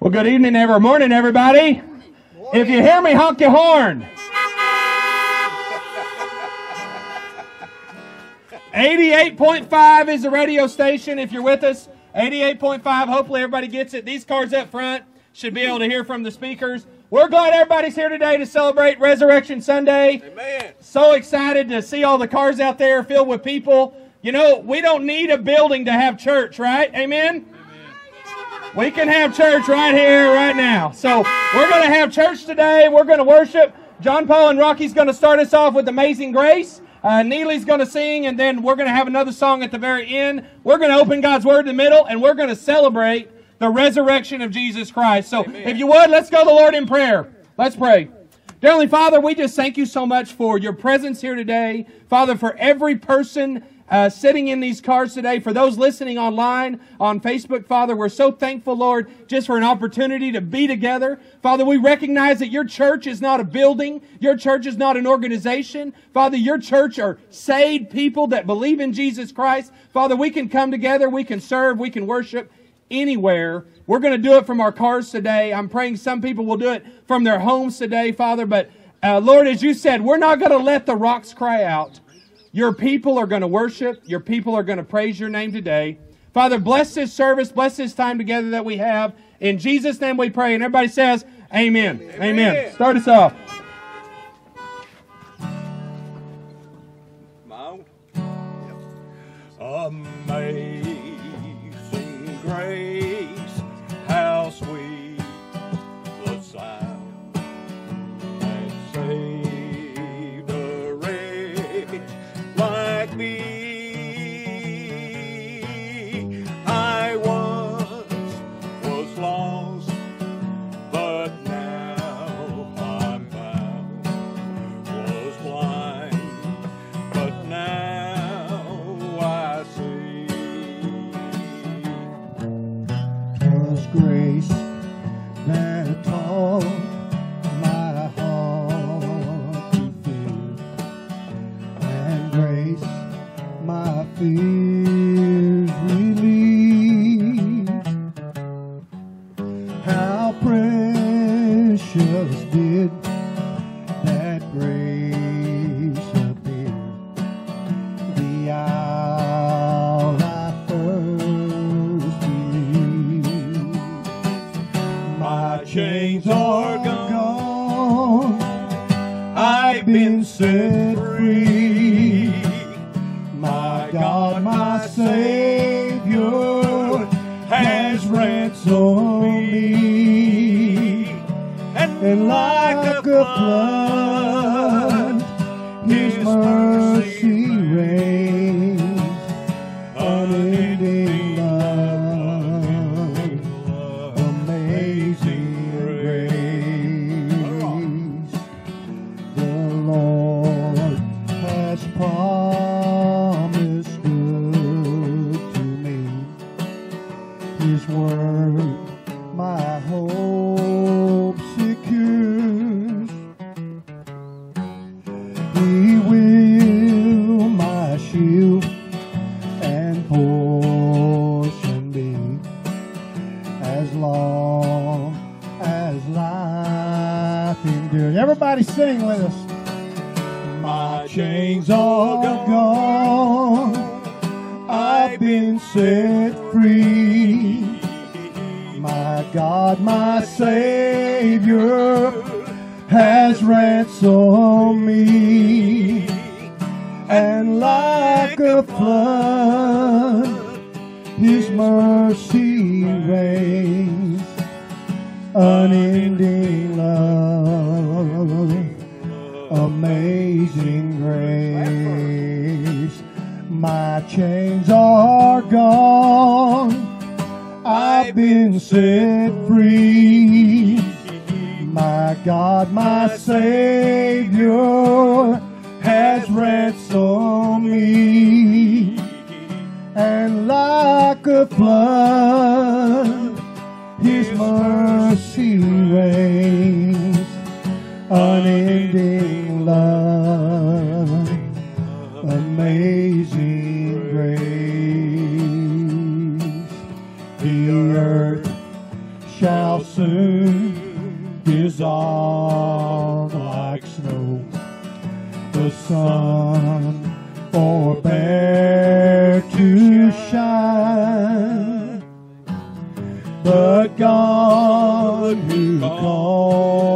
Well, good evening, every morning, everybody. If you hear me, honk your horn. 88.5 is the radio station if you're with us. 88.5. Hopefully, everybody gets it. These cars up front should be able to hear from the speakers. We're glad everybody's here today to celebrate Resurrection Sunday. Amen. So excited to see all the cars out there filled with people. You know, we don't need a building to have church, right? Amen? We can have church right here, right now. So we're going to have church today. We're going to worship. John Paul and Rocky's going to start us off with Amazing Grace. Uh, Neely's going to sing, and then we're going to have another song at the very end. We're going to open God's Word in the middle, and we're going to celebrate the resurrection of Jesus Christ. So if you would, let's go to the Lord in prayer. Let's pray. Dearly Father, we just thank you so much for your presence here today. Father, for every person uh, sitting in these cars today, for those listening online on Facebook, Father, we're so thankful, Lord, just for an opportunity to be together. Father, we recognize that your church is not a building. Your church is not an organization. Father, your church are saved people that believe in Jesus Christ. Father, we can come together, we can serve, we can worship anywhere. We're going to do it from our cars today. I'm praying some people will do it from their homes today, Father. But uh, Lord, as you said, we're not going to let the rocks cry out. Your people are going to worship. Your people are going to praise your name today. Father, bless this service. Bless this time together that we have. In Jesus' name we pray. And everybody says, Amen. Amen. Amen. Start us off. My own. Amazing a flood, His mercy Savior has ransomed me. And like a flood, His mercy reigns, unending love, amazing grace. The earth shall soon dissolve sun forbear to shine, but God who called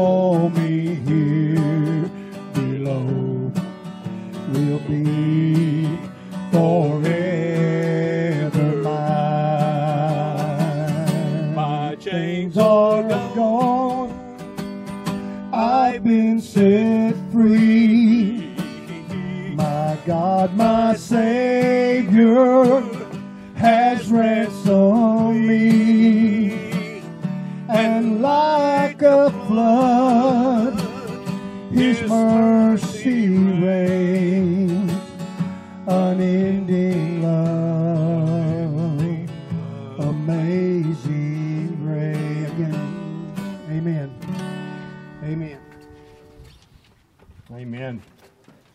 my Savior has ransomed me. And like a flood,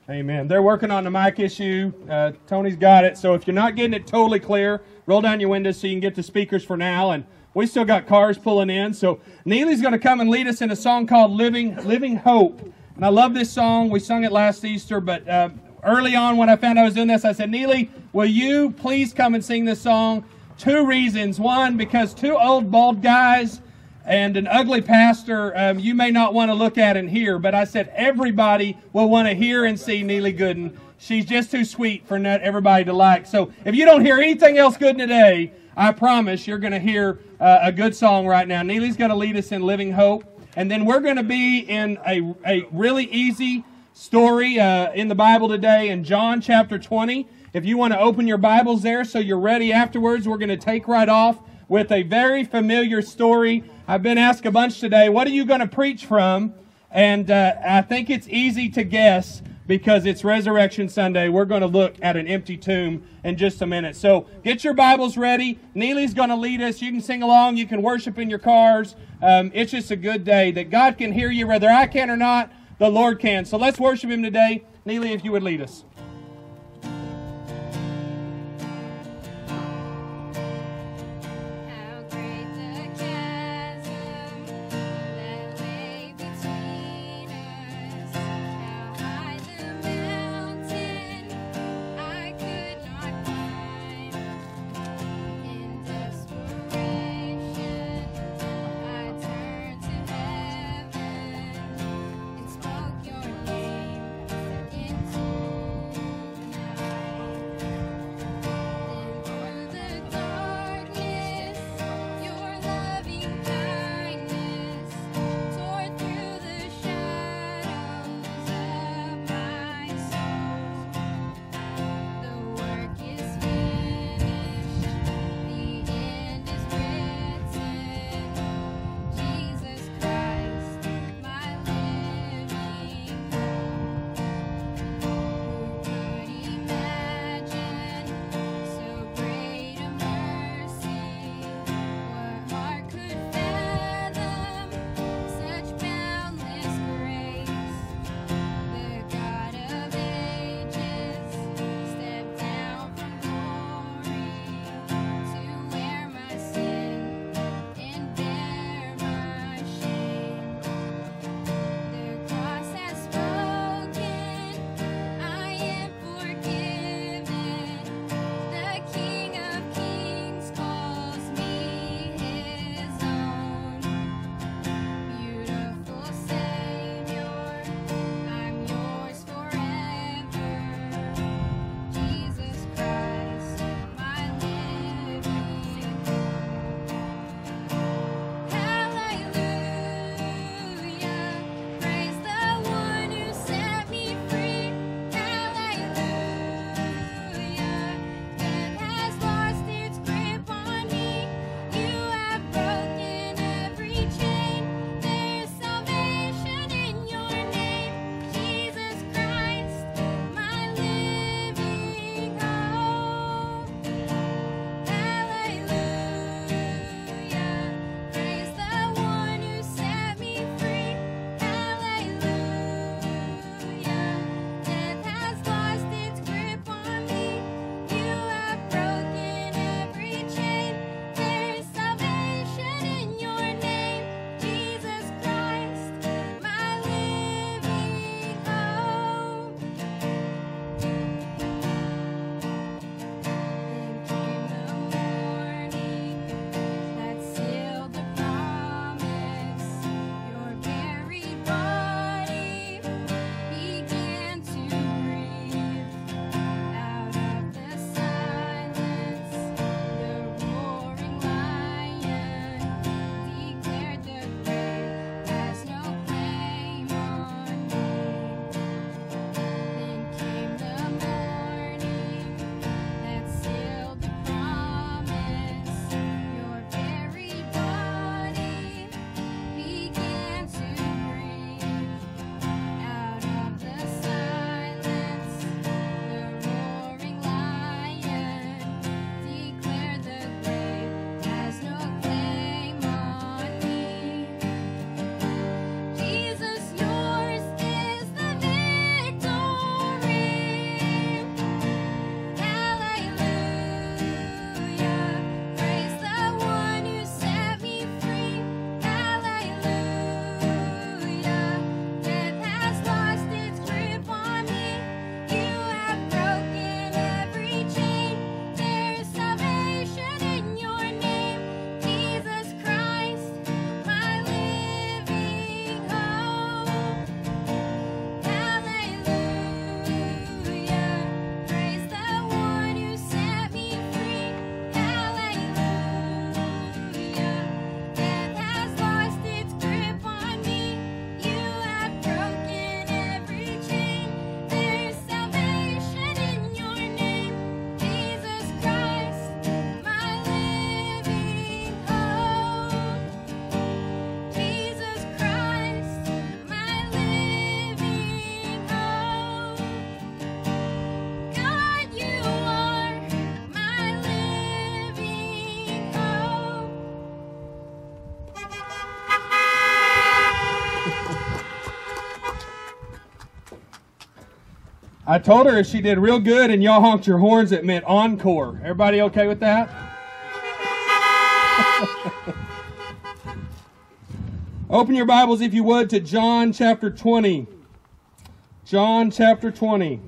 Amen. They're working on the mic issue. Uh, Tony's got it. So if you're not getting it totally clear, roll down your windows so you can get the speakers for now. And we still got cars pulling in. So Neely's going to come and lead us in a song called "Living Living Hope." And I love this song. We sung it last Easter, but uh, early on when I found I was doing this, I said, Neely, will you please come and sing this song? Two reasons. One, because two old bald guys and an ugly pastor um, you may not want to look at and hear, but I said everybody will want to hear and see Neely Gooden. She's just too sweet for not everybody to like. So if you don't hear anything else good today, I promise you're going to hear uh, a good song right now. Neely's going to lead us in Living Hope, and then we're going to be in a, a really easy story uh, in the Bible today in John chapter 20. If you want to open your Bibles there so you're ready afterwards, we're going to take right off with a very familiar story. I've been asked a bunch today, what are you going to preach from? And uh, I think it's easy to guess because it's Resurrection Sunday. We're going to look at an empty tomb in just a minute. So get your Bibles ready. Neely's going to lead us. You can sing along. You can worship in your cars. Um, it's just a good day that God can hear you, whether I can or not. The Lord can. So let's worship Him today. Neely, if you would lead us. I told her if she did real good and y'all honked your horns, it meant encore. Everybody okay with that? Open your Bibles, if you would, to John chapter 20. John chapter 20.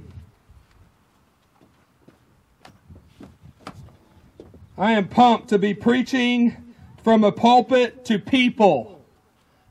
I am pumped to be preaching from a pulpit to people.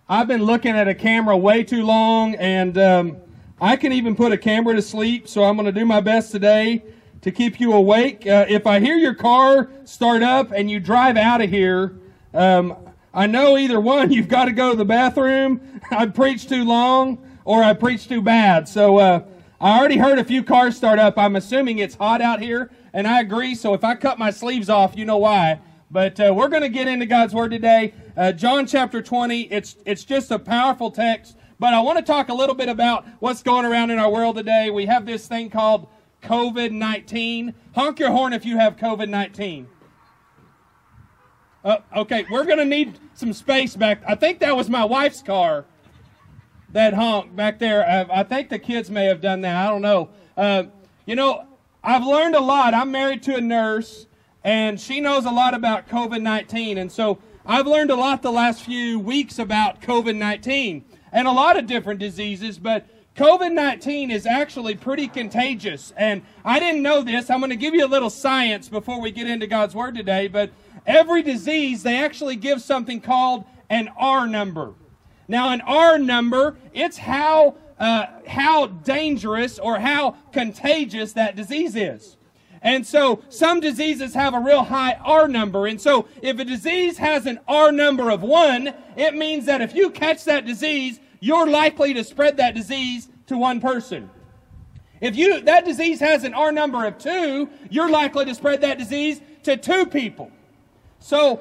I've been looking at a camera way too long, and um, I can even put a camera to sleep, so I'm going to do my best today to keep you awake. Uh, if I hear your car start up and you drive out of here, um, I know either one, you've got to go to the bathroom, I preached too long, or I preached too bad. So uh, I already heard a few cars start up. I'm assuming it's hot out here, and I agree. So if I cut my sleeves off, you know why. But uh, we're going to get into God's Word today. Uh, John chapter 20, it's, it's just a powerful text. But I want to talk a little bit about what's going around in our world today. We have this thing called COVID 19. Honk your horn if you have COVID 19. Uh, okay, we're going to need some space back. I think that was my wife's car that honked back there. Uh, I think the kids may have done that. I don't know. Uh, you know, I've learned a lot. I'm married to a nurse, and she knows a lot about COVID 19. And so I've learned a lot the last few weeks about COVID 19 and a lot of different diseases, but COVID 19 is actually pretty contagious. And I didn't know this. I'm going to give you a little science before we get into God's Word today, but every disease, they actually give something called an R number. Now, an R number, it's how, uh, how dangerous or how contagious that disease is. And so some diseases have a real high R number. And so if a disease has an R number of one, it means that if you catch that disease, you're likely to spread that disease to one person. If you that disease has an R number of two, you're likely to spread that disease to two people. So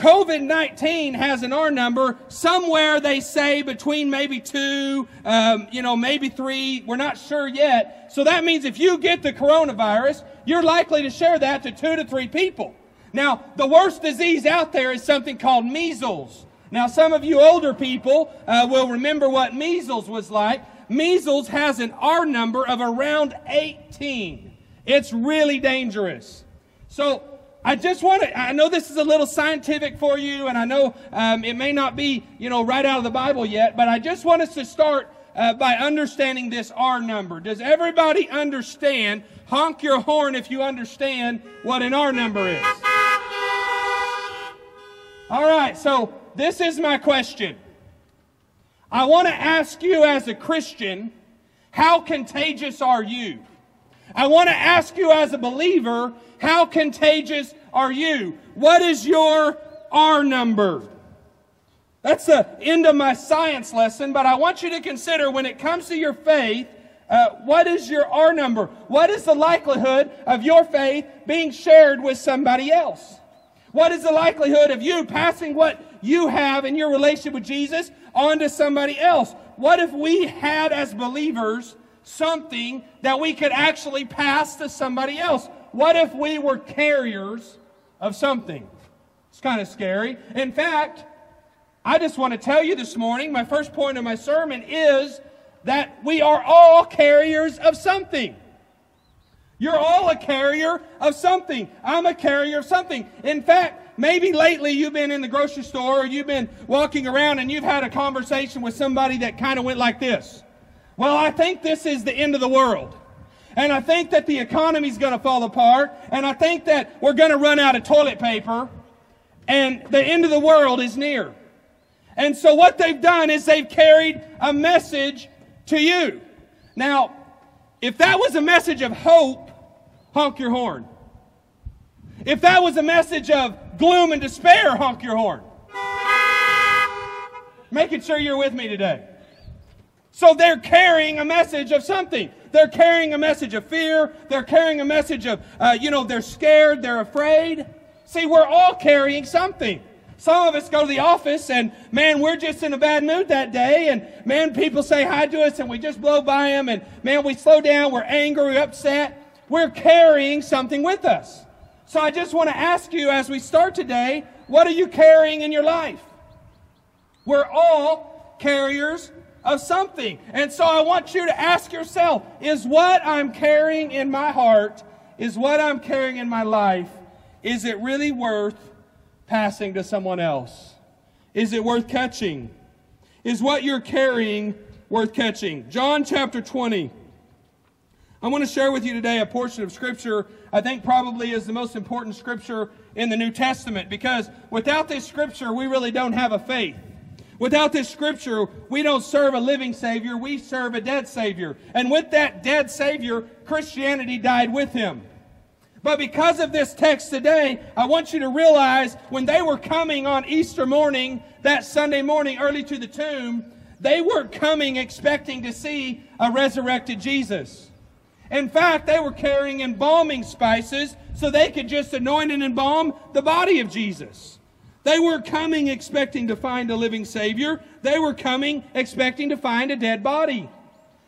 COVID 19 has an R number. Somewhere they say between maybe two, um, you know, maybe three. We're not sure yet. So that means if you get the coronavirus, you're likely to share that to two to three people. Now, the worst disease out there is something called measles. Now, some of you older people uh, will remember what measles was like. Measles has an R number of around 18. It's really dangerous. So, I just want to, I know this is a little scientific for you, and I know um, it may not be, you know, right out of the Bible yet, but I just want us to start uh, by understanding this R number. Does everybody understand? Honk your horn if you understand what an R number is. All right, so this is my question. I want to ask you as a Christian, how contagious are you? I want to ask you as a believer, how contagious are you? What is your R number? That's the end of my science lesson, but I want you to consider when it comes to your faith, uh, what is your R number? What is the likelihood of your faith being shared with somebody else? What is the likelihood of you passing what you have in your relationship with Jesus on to somebody else? What if we had as believers something that we could actually pass to somebody else? What if we were carriers of something? It's kind of scary. In fact, I just want to tell you this morning, my first point of my sermon is that we are all carriers of something. You're all a carrier of something. I'm a carrier of something. In fact, maybe lately you've been in the grocery store or you've been walking around and you've had a conversation with somebody that kind of went like this. Well, I think this is the end of the world. And I think that the economy's going to fall apart. And I think that we're going to run out of toilet paper. And the end of the world is near. And so what they've done is they've carried a message to you. Now, if that was a message of hope, honk your horn. If that was a message of gloom and despair, honk your horn. Making sure you're with me today. So they're carrying a message of something. They're carrying a message of fear. They're carrying a message of, uh, you know, they're scared, they're afraid. See, we're all carrying something. Some of us go to the office and, man, we're just in a bad mood that day. And, man, people say hi to us and we just blow by them. And, man, we slow down. We're angry, we're upset. We're carrying something with us. So I just want to ask you as we start today, what are you carrying in your life? We're all carriers of something. And so I want you to ask yourself, is what I'm carrying in my heart, is what I'm carrying in my life, is it really worth passing to someone else? Is it worth catching? Is what you're carrying worth catching? John chapter 20. I want to share with you today a portion of Scripture I think probably is the most important Scripture in the New Testament because without this Scripture, we really don't have a faith. Without this Scripture, we don't serve a living Savior, we serve a dead Savior. And with that dead Savior, Christianity died with him. But because of this text today, I want you to realize when they were coming on Easter morning, that Sunday morning, early to the tomb, they weren't coming expecting to see a resurrected Jesus. In fact, they were carrying embalming spices so they could just anoint and embalm the body of Jesus. They were coming expecting to find a living Savior. They were coming expecting to find a dead body.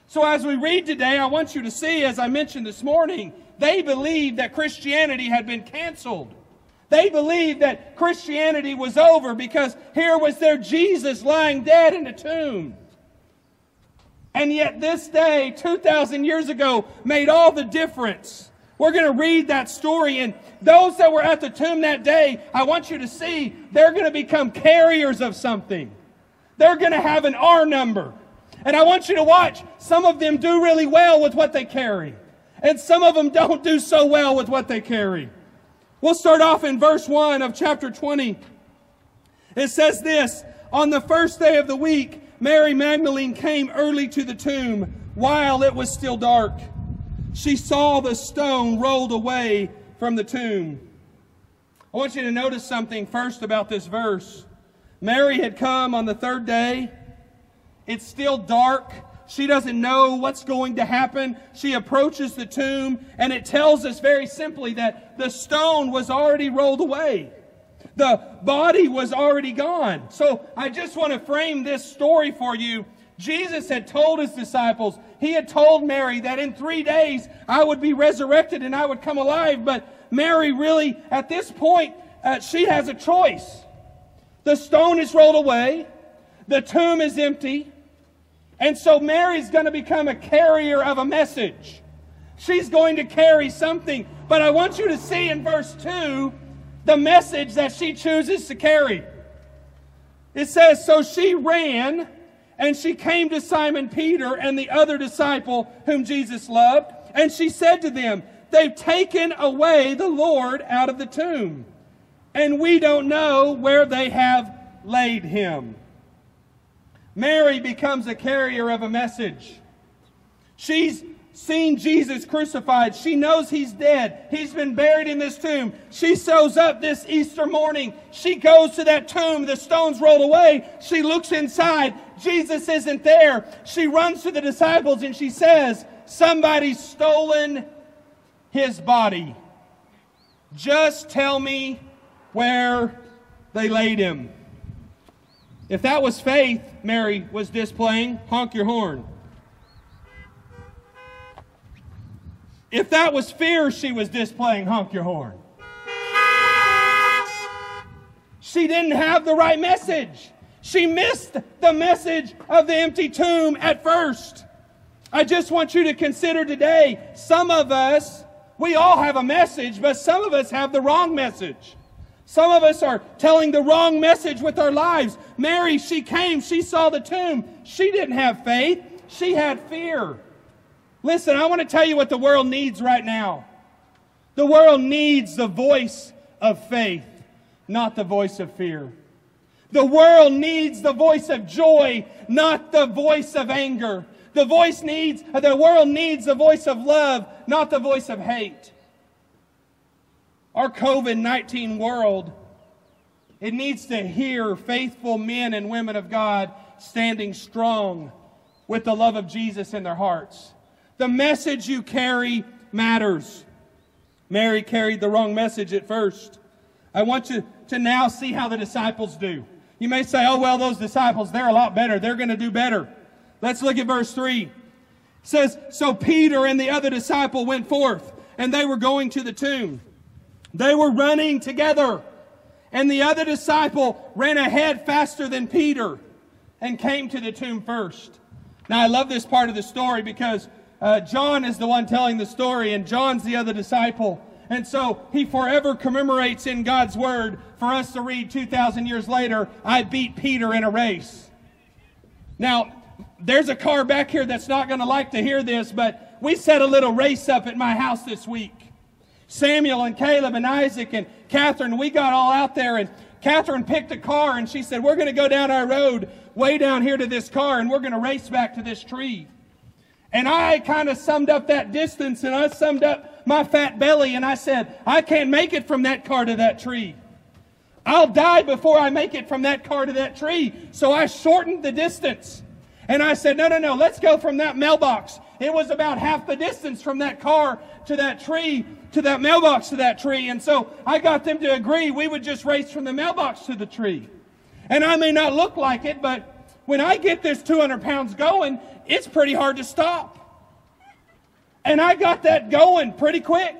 So as we read today, I want you to see, as I mentioned this morning, they believed that Christianity had been canceled. They believed that Christianity was over because here was their Jesus lying dead in a tomb. And yet, this day, 2,000 years ago, made all the difference. We're going to read that story, and those that were at the tomb that day, I want you to see they're going to become carriers of something. They're going to have an R number. And I want you to watch. Some of them do really well with what they carry, and some of them don't do so well with what they carry. We'll start off in verse 1 of chapter 20. It says this On the first day of the week, Mary Magdalene came early to the tomb while it was still dark. She saw the stone rolled away from the tomb. I want you to notice something first about this verse. Mary had come on the third day. It's still dark. She doesn't know what's going to happen. She approaches the tomb, and it tells us very simply that the stone was already rolled away. The body was already gone. So I just want to frame this story for you. Jesus had told his disciples, he had told Mary that in three days I would be resurrected and I would come alive. But Mary really, at this point, uh, she has a choice. The stone is rolled away, the tomb is empty, and so Mary's going to become a carrier of a message. She's going to carry something. But I want you to see in verse 2 the message that she chooses to carry. It says, So she ran and she came to Simon Peter and the other disciple whom Jesus loved, and she said to them, They've taken away the Lord out of the tomb, and we don't know where they have laid him. Mary becomes a carrier of a message. She's seen Jesus crucified. She knows he's dead. He's been buried in this tomb. She shows up this Easter morning. She goes to that tomb. The stones rolled away. She looks inside. Jesus isn't there. She runs to the disciples and she says, Somebody's stolen his body. Just tell me where they laid him. If that was faith Mary was displaying, honk your horn. If that was fear she was displaying, honk your horn. She didn't have the right message. She missed the message of the empty tomb at first. I just want you to consider today some of us, we all have a message, but some of us have the wrong message. Some of us are telling the wrong message with our lives. Mary, she came, she saw the tomb. She didn't have faith, she had fear. Listen, I want to tell you what the world needs right now. The world needs the voice of faith, not the voice of fear. The world needs the voice of joy, not the voice of anger. The voice needs, the world needs the voice of love, not the voice of hate. Our COVID 19 world, it needs to hear faithful men and women of God standing strong with the love of Jesus in their hearts. The message you carry matters. Mary carried the wrong message at first. I want you to now see how the disciples do. You may say, oh, well, those disciples, they're a lot better. They're going to do better. Let's look at verse 3. It says, So Peter and the other disciple went forth, and they were going to the tomb. They were running together, and the other disciple ran ahead faster than Peter and came to the tomb first. Now, I love this part of the story because uh, John is the one telling the story, and John's the other disciple. And so he forever commemorates in God's word for us to read 2,000 years later, I beat Peter in a race. Now, there's a car back here that's not going to like to hear this, but we set a little race up at my house this week. Samuel and Caleb and Isaac and Catherine, we got all out there, and Catherine picked a car and she said, We're going to go down our road way down here to this car and we're going to race back to this tree. And I kind of summed up that distance and I summed up my fat belly and I said, I can't make it from that car to that tree. I'll die before I make it from that car to that tree. So I shortened the distance. And I said, no, no, no, let's go from that mailbox. It was about half the distance from that car to that tree, to that mailbox to that tree. And so I got them to agree we would just race from the mailbox to the tree. And I may not look like it, but when I get this 200 pounds going, it's pretty hard to stop. And I got that going pretty quick.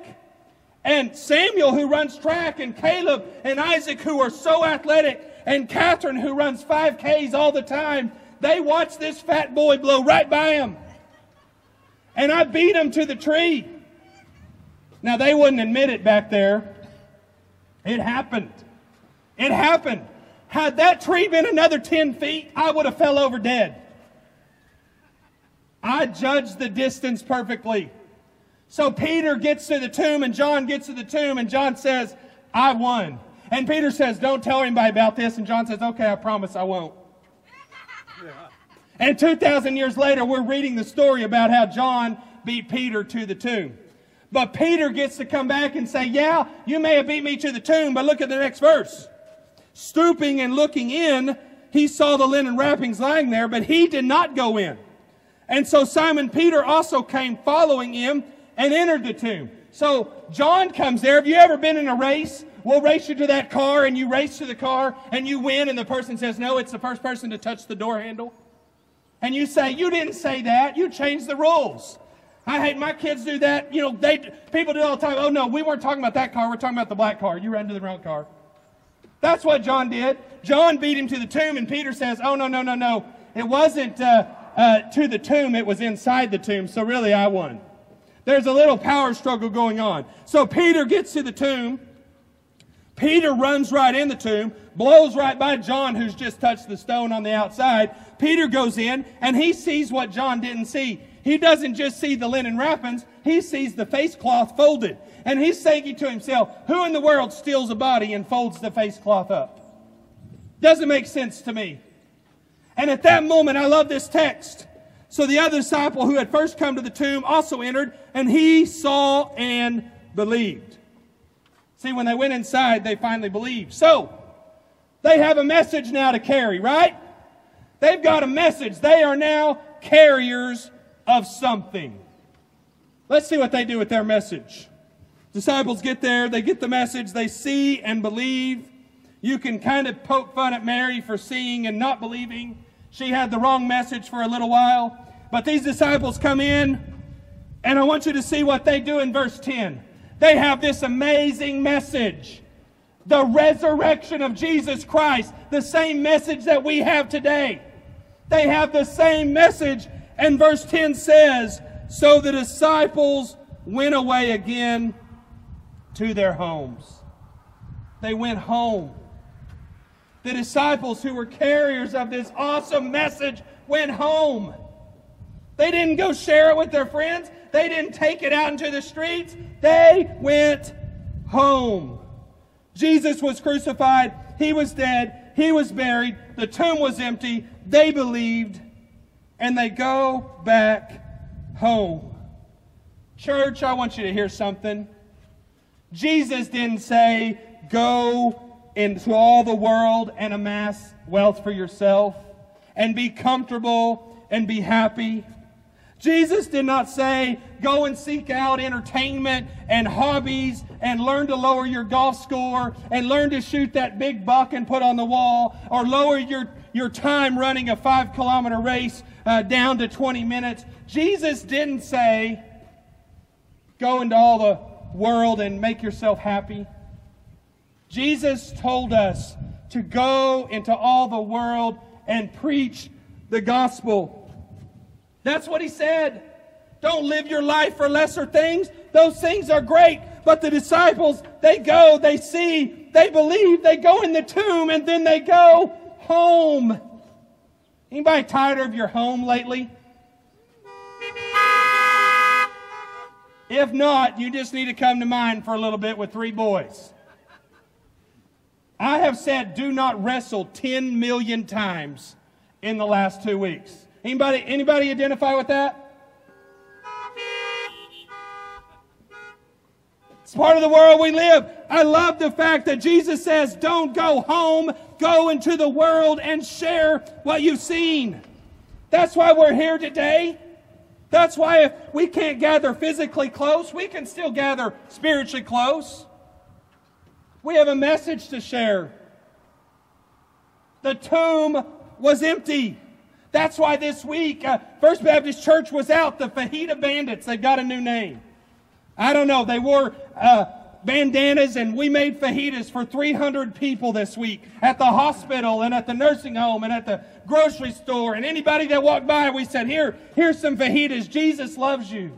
And Samuel, who runs track, and Caleb and Isaac, who are so athletic, and Catherine, who runs 5Ks all the time, they watched this fat boy blow right by him. And I beat him to the tree. Now, they wouldn't admit it back there. It happened. It happened. Had that tree been another 10 feet, I would have fell over dead. I judged the distance perfectly. So Peter gets to the tomb and John gets to the tomb and John says, I won. And Peter says, Don't tell anybody about this. And John says, Okay, I promise I won't. And 2,000 years later, we're reading the story about how John beat Peter to the tomb. But Peter gets to come back and say, Yeah, you may have beat me to the tomb, but look at the next verse. Stooping and looking in, he saw the linen wrappings lying there, but he did not go in. And so Simon Peter also came following him and entered the tomb. So John comes there. Have you ever been in a race? We'll race you to that car and you race to the car and you win and the person says, no, it's the first person to touch the door handle. And you say, you didn't say that. You changed the rules. I hate my kids do that. You know, they people do all the time. Oh no, we weren't talking about that car. We're talking about the black car. You ran to the wrong car. That's what John did. John beat him to the tomb, and Peter says, "Oh no, no, no, no! It wasn't uh, uh, to the tomb. It was inside the tomb. So really, I won." There's a little power struggle going on. So Peter gets to the tomb. Peter runs right in the tomb, blows right by John, who's just touched the stone on the outside. Peter goes in, and he sees what John didn't see. He doesn't just see the linen wrappings, he sees the face cloth folded. And he's thinking to himself, who in the world steals a body and folds the face cloth up? Doesn't make sense to me. And at that moment, I love this text. So the other disciple who had first come to the tomb also entered, and he saw and believed. See, when they went inside, they finally believed. So, they have a message now to carry, right? They've got a message. They are now carriers of something. Let's see what they do with their message. Disciples get there, they get the message, they see and believe. You can kind of poke fun at Mary for seeing and not believing. She had the wrong message for a little while. But these disciples come in, and I want you to see what they do in verse 10. They have this amazing message the resurrection of Jesus Christ, the same message that we have today. They have the same message, and verse 10 says, So the disciples went away again to their homes. They went home. The disciples who were carriers of this awesome message went home. They didn't go share it with their friends. They didn't take it out into the streets. They went home. Jesus was crucified. He was dead. He was buried. The tomb was empty. They believed. And they go back home. Church, I want you to hear something. Jesus didn't say, go into all the world and amass wealth for yourself and be comfortable and be happy. Jesus did not say, go and seek out entertainment and hobbies and learn to lower your golf score and learn to shoot that big buck and put on the wall or lower your, your time running a five kilometer race uh, down to 20 minutes. Jesus didn't say, go into all the world and make yourself happy. Jesus told us to go into all the world and preach the gospel. That's what he said. Don't live your life for lesser things. Those things are great. But the disciples, they go, they see, they believe, they go in the tomb, and then they go home. Anybody tired of your home lately? If not, you just need to come to mine for a little bit with three boys. I have said do not wrestle 10 million times in the last two weeks. Anybody, anybody identify with that? It's part of the world we live. I love the fact that Jesus says, don't go home, go into the world and share what you've seen. That's why we're here today. That's why if we can't gather physically close, we can still gather spiritually close. We have a message to share. The tomb was empty. That's why this week, uh, First Baptist Church was out. The Fajita Bandits, they've got a new name. I don't know. They wore uh, bandanas and we made fajitas for 300 people this week at the hospital and at the nursing home and at the grocery store. And anybody that walked by, we said, Here, here's some fajitas. Jesus loves you.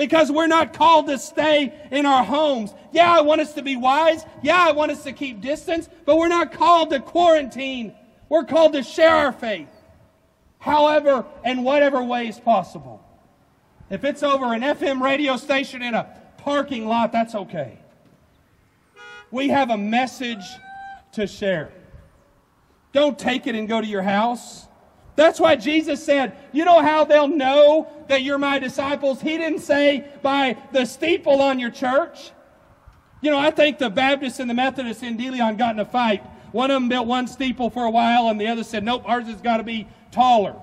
Because we're not called to stay in our homes. Yeah, I want us to be wise. Yeah, I want us to keep distance. But we're not called to quarantine. We're called to share our faith. However and whatever way is possible. If it's over an FM radio station in a parking lot, that's okay. We have a message to share. Don't take it and go to your house. That's why Jesus said, You know how they'll know that you're my disciples? He didn't say by the steeple on your church. You know, I think the Baptists and the Methodists in De Leon got in a fight. One of them built one steeple for a while, and the other said, Nope, ours has got to be taller.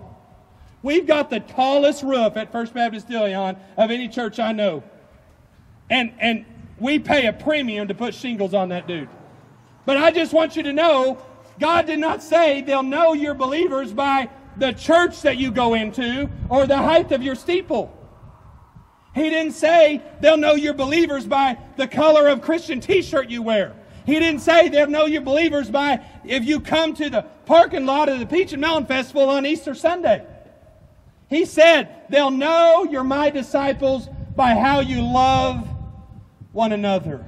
We've got the tallest roof at First Baptist De Leon of any church I know. And, and we pay a premium to put shingles on that dude. But I just want you to know God did not say they'll know you're believers by the church that you go into or the height of your steeple. He didn't say they'll know you're believers by the color of Christian t shirt you wear. He didn't say they'll know you're believers by if you come to the parking lot of the Peach and Melon Festival on Easter Sunday. He said they'll know you're my disciples by how you love one another.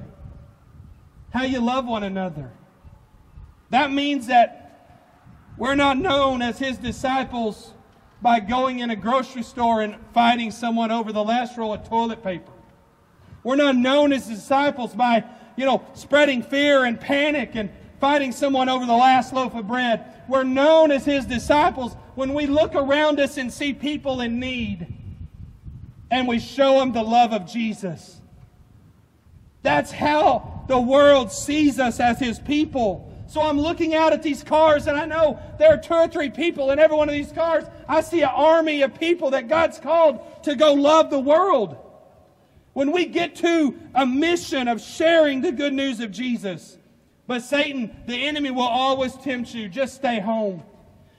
How you love one another. That means that we're not known as his disciples by going in a grocery store and fighting someone over the last roll of toilet paper. We're not known as disciples by, you know, spreading fear and panic and fighting someone over the last loaf of bread. We're known as his disciples when we look around us and see people in need and we show them the love of Jesus. That's how the world sees us as his people. So I'm looking out at these cars, and I know there are two or three people in every one of these cars. I see an army of people that God's called to go love the world. When we get to a mission of sharing the good news of Jesus, but Satan, the enemy, will always tempt you. Just stay home.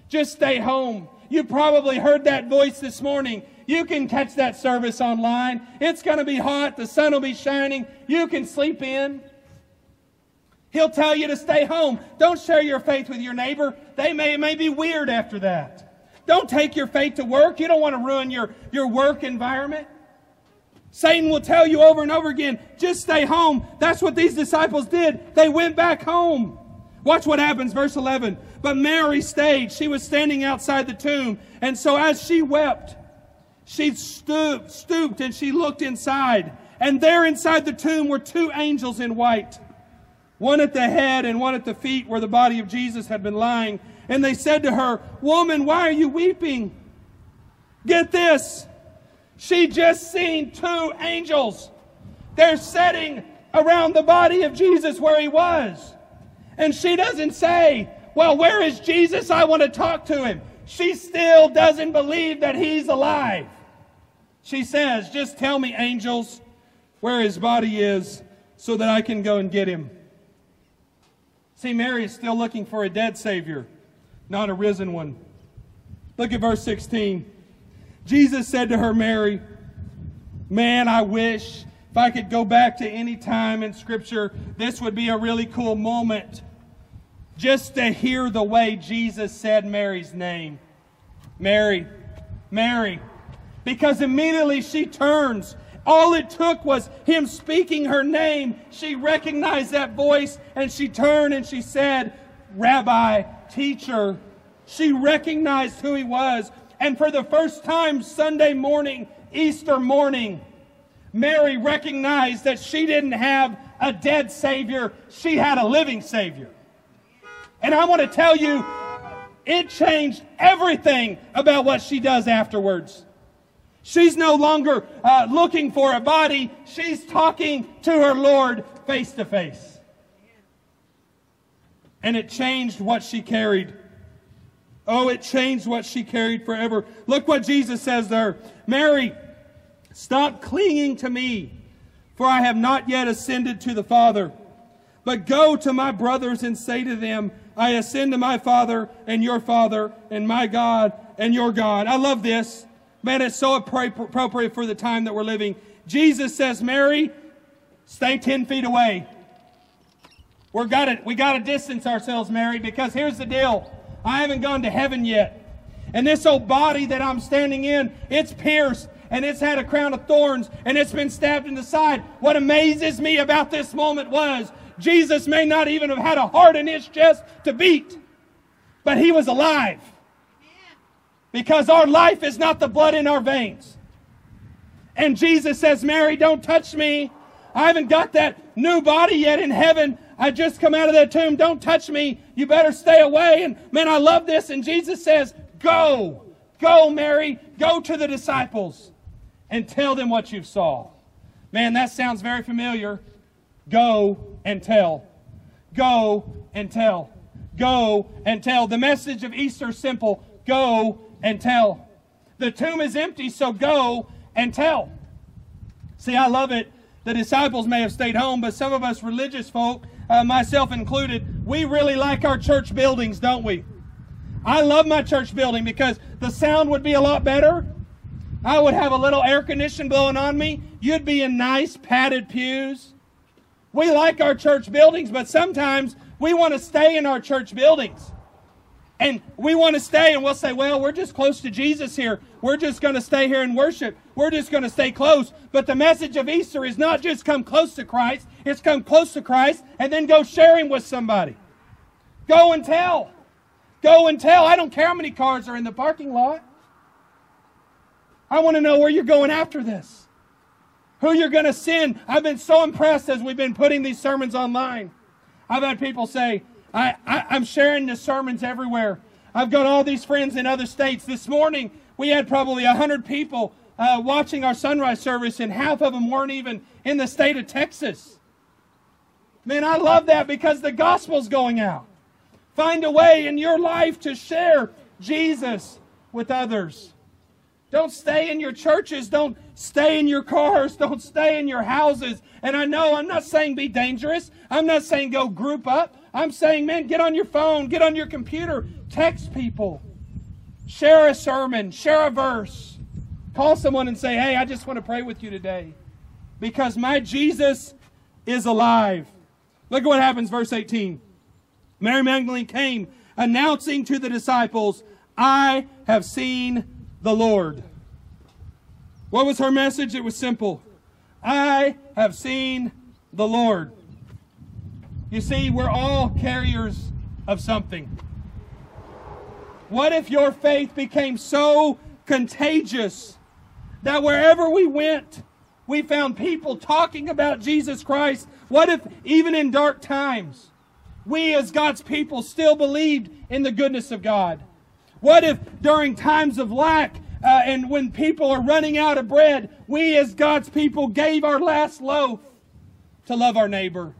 Just stay home. You probably heard that voice this morning. You can catch that service online. It's going to be hot. The sun will be shining. You can sleep in. He'll tell you to stay home. Don't share your faith with your neighbor. They may, may be weird after that. Don't take your faith to work. You don't want to ruin your, your work environment. Satan will tell you over and over again, just stay home. That's what these disciples did. They went back home. Watch what happens, verse 11. But Mary stayed. She was standing outside the tomb. And so as she wept, she stooped, stooped and she looked inside. And there inside the tomb were two angels in white one at the head and one at the feet where the body of Jesus had been lying. And they said to her, Woman, why are you weeping? Get this. She just seen two angels. They're sitting around the body of Jesus where he was. And she doesn't say, Well, where is Jesus? I want to talk to him. She still doesn't believe that he's alive. She says, Just tell me, angels, where his body is so that I can go and get him. See, Mary is still looking for a dead Savior, not a risen one. Look at verse 16. Jesus said to her, Mary, Man, I wish if I could go back to any time in Scripture, this would be a really cool moment just to hear the way Jesus said Mary's name. Mary, Mary. Because immediately she turns. All it took was him speaking her name. She recognized that voice and she turned and she said, Rabbi, teacher. She recognized who he was. And for the first time Sunday morning, Easter morning, Mary recognized that she didn't have a dead Savior, she had a living Savior. And I want to tell you, it changed everything about what she does afterwards. She's no longer uh, looking for a body, she's talking to her Lord face to face. And it changed what she carried. Oh, it changed what she carried forever. Look what Jesus says to her Mary, stop clinging to me, for I have not yet ascended to the Father. But go to my brothers and say to them, I ascend to my Father and your Father, and my God and your God. I love this. Man, it's so appropriate for the time that we're living. Jesus says, Mary, stay 10 feet away. We're got it. we got to distance ourselves, Mary, because here's the deal. I haven't gone to heaven yet. And this old body that I'm standing in, it's pierced and it's had a crown of thorns and it's been stabbed in the side. What amazes me about this moment was Jesus may not even have had a heart in his chest to beat, but he was alive. Because our life is not the blood in our veins. And Jesus says, Mary, don't touch me. I haven't got that new body yet in heaven. I just come out of that tomb. Don't touch me. You better stay away. And man, I love this. And Jesus says, Go. Go, Mary. Go to the disciples and tell them what you saw. Man, that sounds very familiar. Go and tell. Go and tell. Go and tell. The message of Easter simple. Go and tell. The tomb is empty, so go and tell. See, I love it. The disciples may have stayed home, but some of us religious folk, uh, myself included, we really like our church buildings, don't we? I love my church building because the sound would be a lot better. I would have a little air conditioning blowing on me. You'd be in nice padded pews. We like our church buildings, but sometimes we want to stay in our church buildings. And we want to stay and we'll say, well, we're just close to Jesus here. We're just going to stay here and worship. We're just going to stay close. But the message of Easter is not just come close to Christ, it's come close to Christ and then go share Him with somebody. Go and tell. Go and tell. I don't care how many cars are in the parking lot. I want to know where you're going after this. Who you're going to send. I've been so impressed as we've been putting these sermons online. I've had people say, I, I, am sharing the sermons everywhere. I've got all these friends in other states. This morning, we had probably 100 people uh, watching our sunrise service, and half of them weren't even in the state of Texas. Man, I love that because the gospel's going out. Find a way in your life to share Jesus with others. Don't stay in your churches. Don't stay in your cars. Don't stay in your houses. And I know I'm not saying be dangerous. I'm not saying go group up. I'm saying, man, get on your phone, get on your computer, text people, share a sermon, share a verse. Call someone and say, hey, I just want to pray with you today because my Jesus is alive. Look at what happens, verse 18. Mary Magdalene came announcing to the disciples, I have seen the Lord. What was her message? It was simple I have seen the Lord. You see, we're all carriers of something. What if your faith became so contagious that wherever we went, we found people talking about Jesus Christ? What if, even in dark times, we as God's people still believed in the goodness of God? What if during times of lack uh, and when people are running out of bread, we as God's people gave our last loaf to love our neighbor?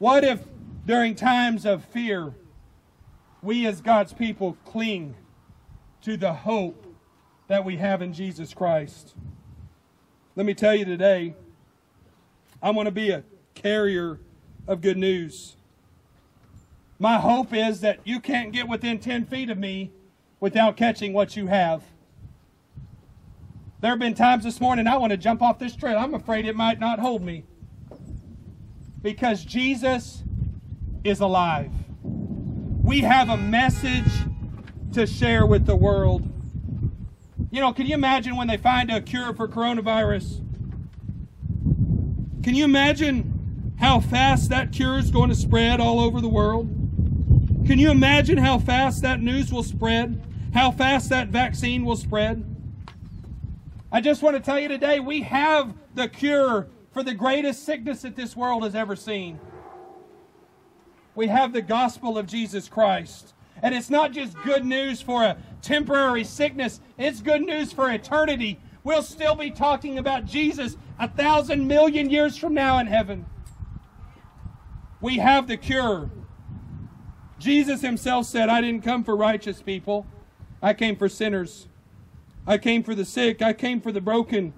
What if during times of fear, we as God's people cling to the hope that we have in Jesus Christ? Let me tell you today, I want to be a carrier of good news. My hope is that you can't get within 10 feet of me without catching what you have. There have been times this morning I want to jump off this trail. I'm afraid it might not hold me because Jesus is alive. We have a message to share with the world. You know, can you imagine when they find a cure for coronavirus? Can you imagine how fast that cure is going to spread all over the world? Can you imagine how fast that news will spread? How fast that vaccine will spread? I just want to tell you today we have the cure for the greatest sickness that this world has ever seen. We have the gospel of Jesus Christ. And it's not just good news for a temporary sickness, it's good news for eternity. We'll still be talking about Jesus a thousand million years from now in heaven. We have the cure. Jesus himself said, I didn't come for righteous people, I came for sinners. I came for the sick, I came for the broken.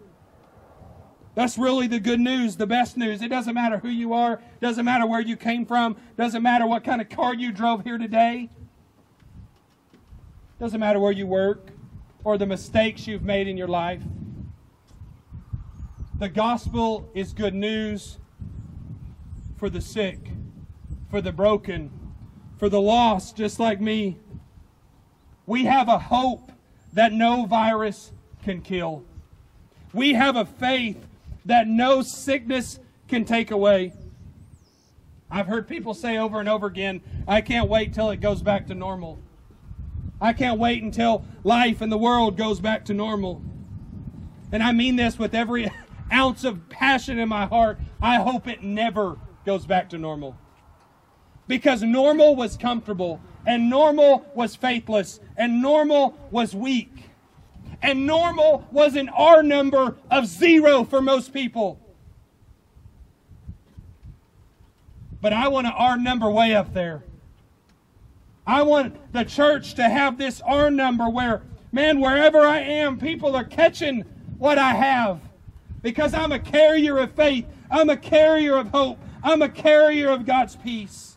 That's really the good news, the best news. It doesn't matter who you are, doesn't matter where you came from, doesn't matter what kind of car you drove here today. Doesn't matter where you work or the mistakes you've made in your life. The gospel is good news for the sick, for the broken, for the lost, just like me. We have a hope that no virus can kill. We have a faith that no sickness can take away. I've heard people say over and over again, I can't wait till it goes back to normal. I can't wait until life and the world goes back to normal. And I mean this with every ounce of passion in my heart. I hope it never goes back to normal. Because normal was comfortable, and normal was faithless, and normal was weak. And normal was an R number of zero for most people. But I want an R number way up there. I want the church to have this R number where, man, wherever I am, people are catching what I have. Because I'm a carrier of faith. I'm a carrier of hope. I'm a carrier of God's peace.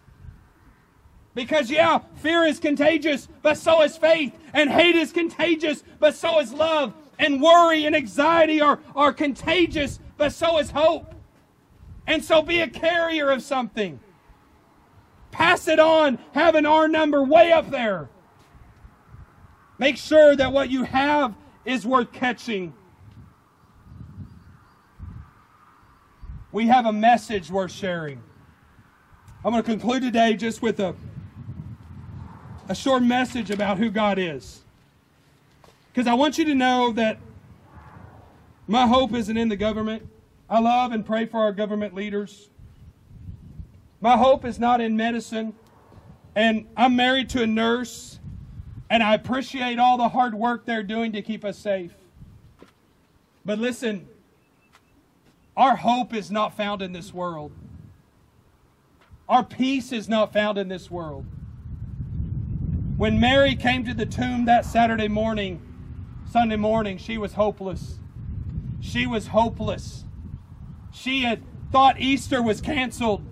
Because, yeah, fear is contagious, but so is faith. And hate is contagious, but so is love. And worry and anxiety are, are contagious, but so is hope. And so be a carrier of something. Pass it on. Have an R number way up there. Make sure that what you have is worth catching. We have a message worth sharing. I'm going to conclude today just with a, a short message about who God is. Because I want you to know that my hope isn't in the government. I love and pray for our government leaders. My hope is not in medicine. And I'm married to a nurse, and I appreciate all the hard work they're doing to keep us safe. But listen, our hope is not found in this world. Our peace is not found in this world. When Mary came to the tomb that Saturday morning, Sunday morning, she was hopeless. She was hopeless. She had thought Easter was canceled.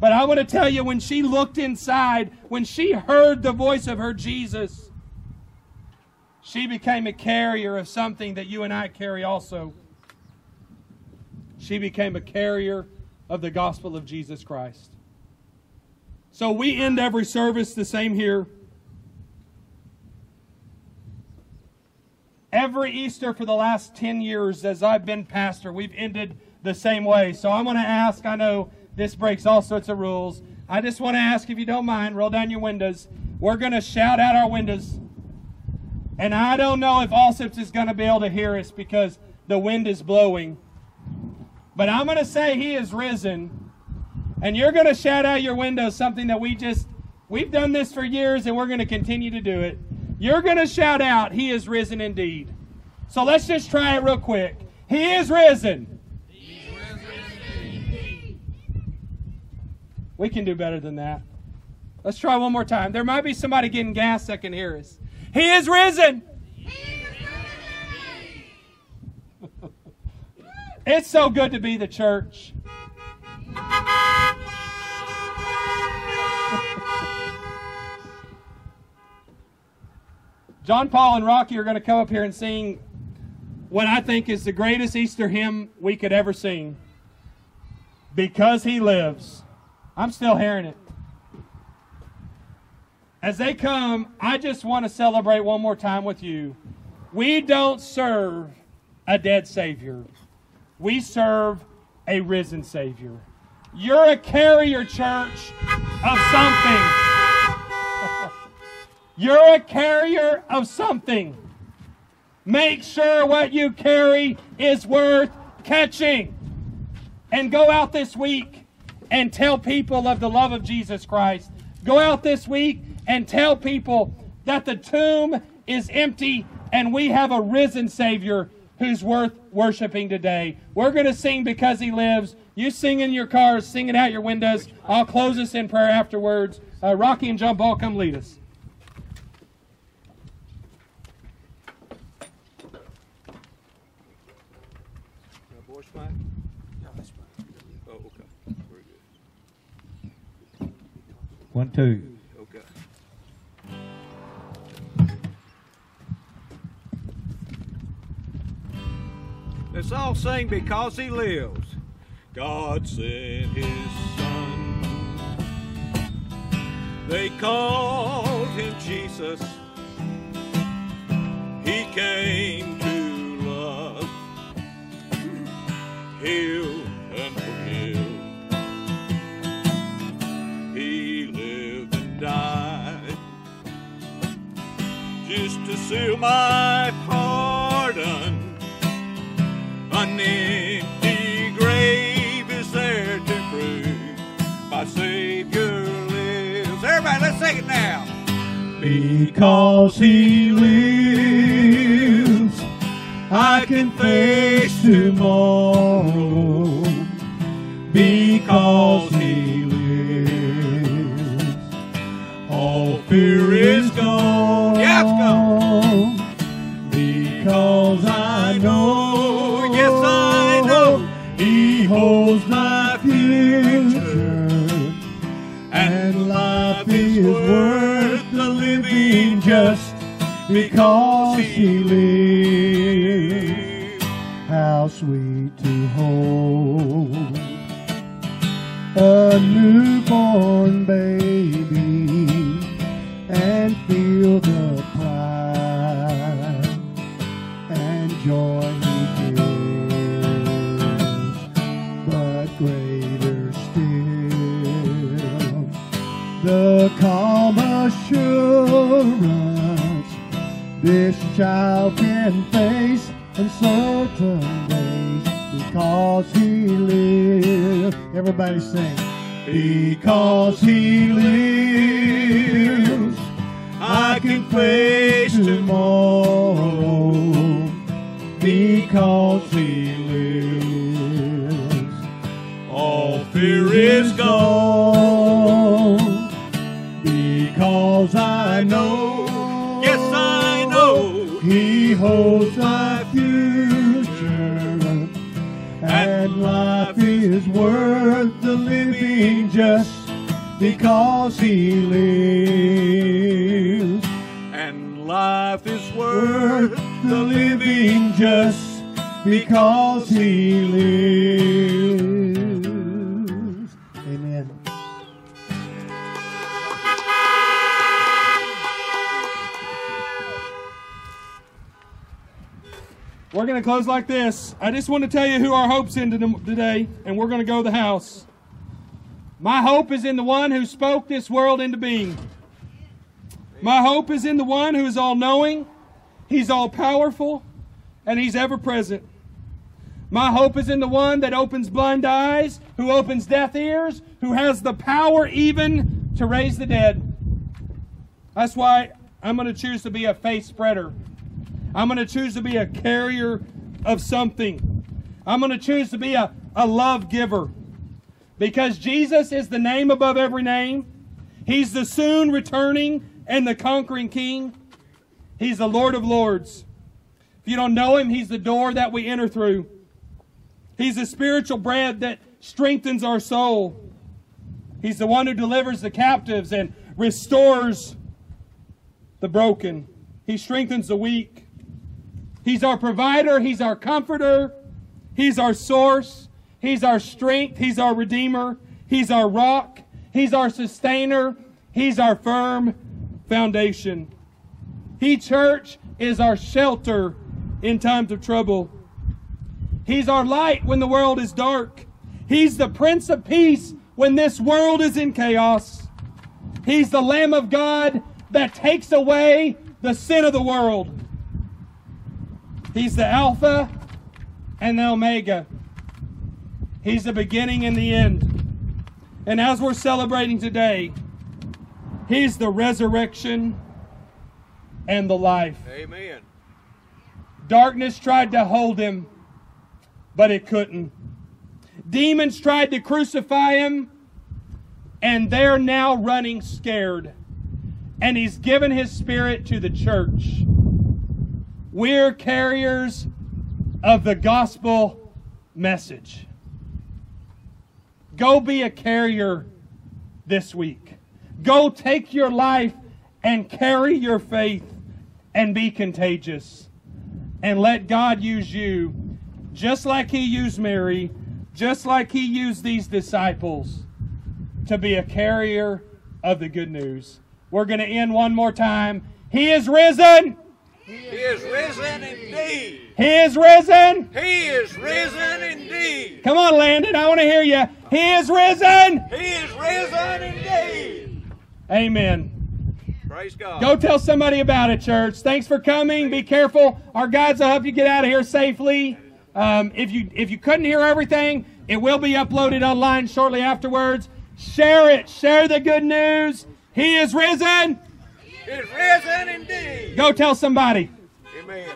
But I want to tell you, when she looked inside, when she heard the voice of her Jesus, she became a carrier of something that you and I carry also. She became a carrier of the gospel of Jesus Christ. So we end every service the same here. Every Easter for the last 10 years as I've been pastor, we've ended the same way. So I'm going to ask, I know this breaks all sorts of rules. I just want to ask, if you don't mind, roll down your windows. We're going to shout out our windows. And I don't know if Allsips is going to be able to hear us because the wind is blowing. But I'm going to say he is risen. And you're going to shout out your windows something that we just, we've done this for years and we're going to continue to do it. You're going to shout out, He is risen indeed. So let's just try it real quick. He is risen. We can do better than that. Let's try one more time. There might be somebody getting gas that can hear us. He is risen. it's so good to be the church. John Paul and Rocky are going to come up here and sing what I think is the greatest Easter hymn we could ever sing. Because he lives. I'm still hearing it. As they come, I just want to celebrate one more time with you We don't serve a dead Savior. We serve a risen Savior. You're a carrier, church, of something. You're a carrier of something. Make sure what you carry is worth catching. And go out this week and tell people of the love of Jesus Christ. Go out this week and tell people that the tomb is empty and we have a risen Savior who's worth worshiping today. We're going to sing because He lives. You sing in your cars, sing it out your windows. I'll close us in prayer afterwards. Uh, Rocky and John Paul, come lead us. voice mic? Oh, okay. Very good. One, two. Okay. Let's all sing because he lives. God sent his son. They called him Jesus. He came to love, heal, died just to seal my pardon. An empty grave is there to prove my Savior lives. Everybody, let's sing it now. Because he lives, I can face tomorrow. Because he fear is gone. Yeah, it's gone. Because I know, Yes, I know. he holds my future. And life is worth the living just because he lives. How sweet to hold a newborn baby assurance this child can face uncertain days because he lives. Everybody sing. Because he lives, I can face tomorrow. Because he lives, all fear is gone. Holds my future, and life is worth the living just because he lives. And life is Worth worth the living just because he lives. We're going to close like this. I just want to tell you who our hope's in today, and we're going to go to the house. My hope is in the one who spoke this world into being. My hope is in the one who is all knowing, he's all powerful, and he's ever present. My hope is in the one that opens blind eyes, who opens deaf ears, who has the power even to raise the dead. That's why I'm going to choose to be a faith spreader. I'm going to choose to be a carrier of something. I'm going to choose to be a, a love giver. Because Jesus is the name above every name. He's the soon returning and the conquering King. He's the Lord of Lords. If you don't know Him, He's the door that we enter through. He's the spiritual bread that strengthens our soul. He's the one who delivers the captives and restores the broken. He strengthens the weak. He's our provider. He's our comforter. He's our source. He's our strength. He's our redeemer. He's our rock. He's our sustainer. He's our firm foundation. He, church, is our shelter in times of trouble. He's our light when the world is dark. He's the Prince of Peace when this world is in chaos. He's the Lamb of God that takes away the sin of the world. He's the Alpha and the Omega. He's the beginning and the end. And as we're celebrating today, He's the resurrection and the life. Amen. Darkness tried to hold him, but it couldn't. Demons tried to crucify him, and they're now running scared. And he's given his spirit to the church. We're carriers of the gospel message. Go be a carrier this week. Go take your life and carry your faith and be contagious. And let God use you just like He used Mary, just like He used these disciples to be a carrier of the good news. We're going to end one more time. He is risen! He is risen indeed. He is risen! He is risen indeed. Come on, Landon, I want to hear you. He is risen! He is risen indeed. Amen. Praise God. Go tell somebody about it, church. Thanks for coming. Be careful. Our guides will help you get out of here safely. Um, if you if you couldn't hear everything, it will be uploaded online shortly afterwards. Share it. Share the good news. He is risen is risen indeed. Go tell somebody. Amen.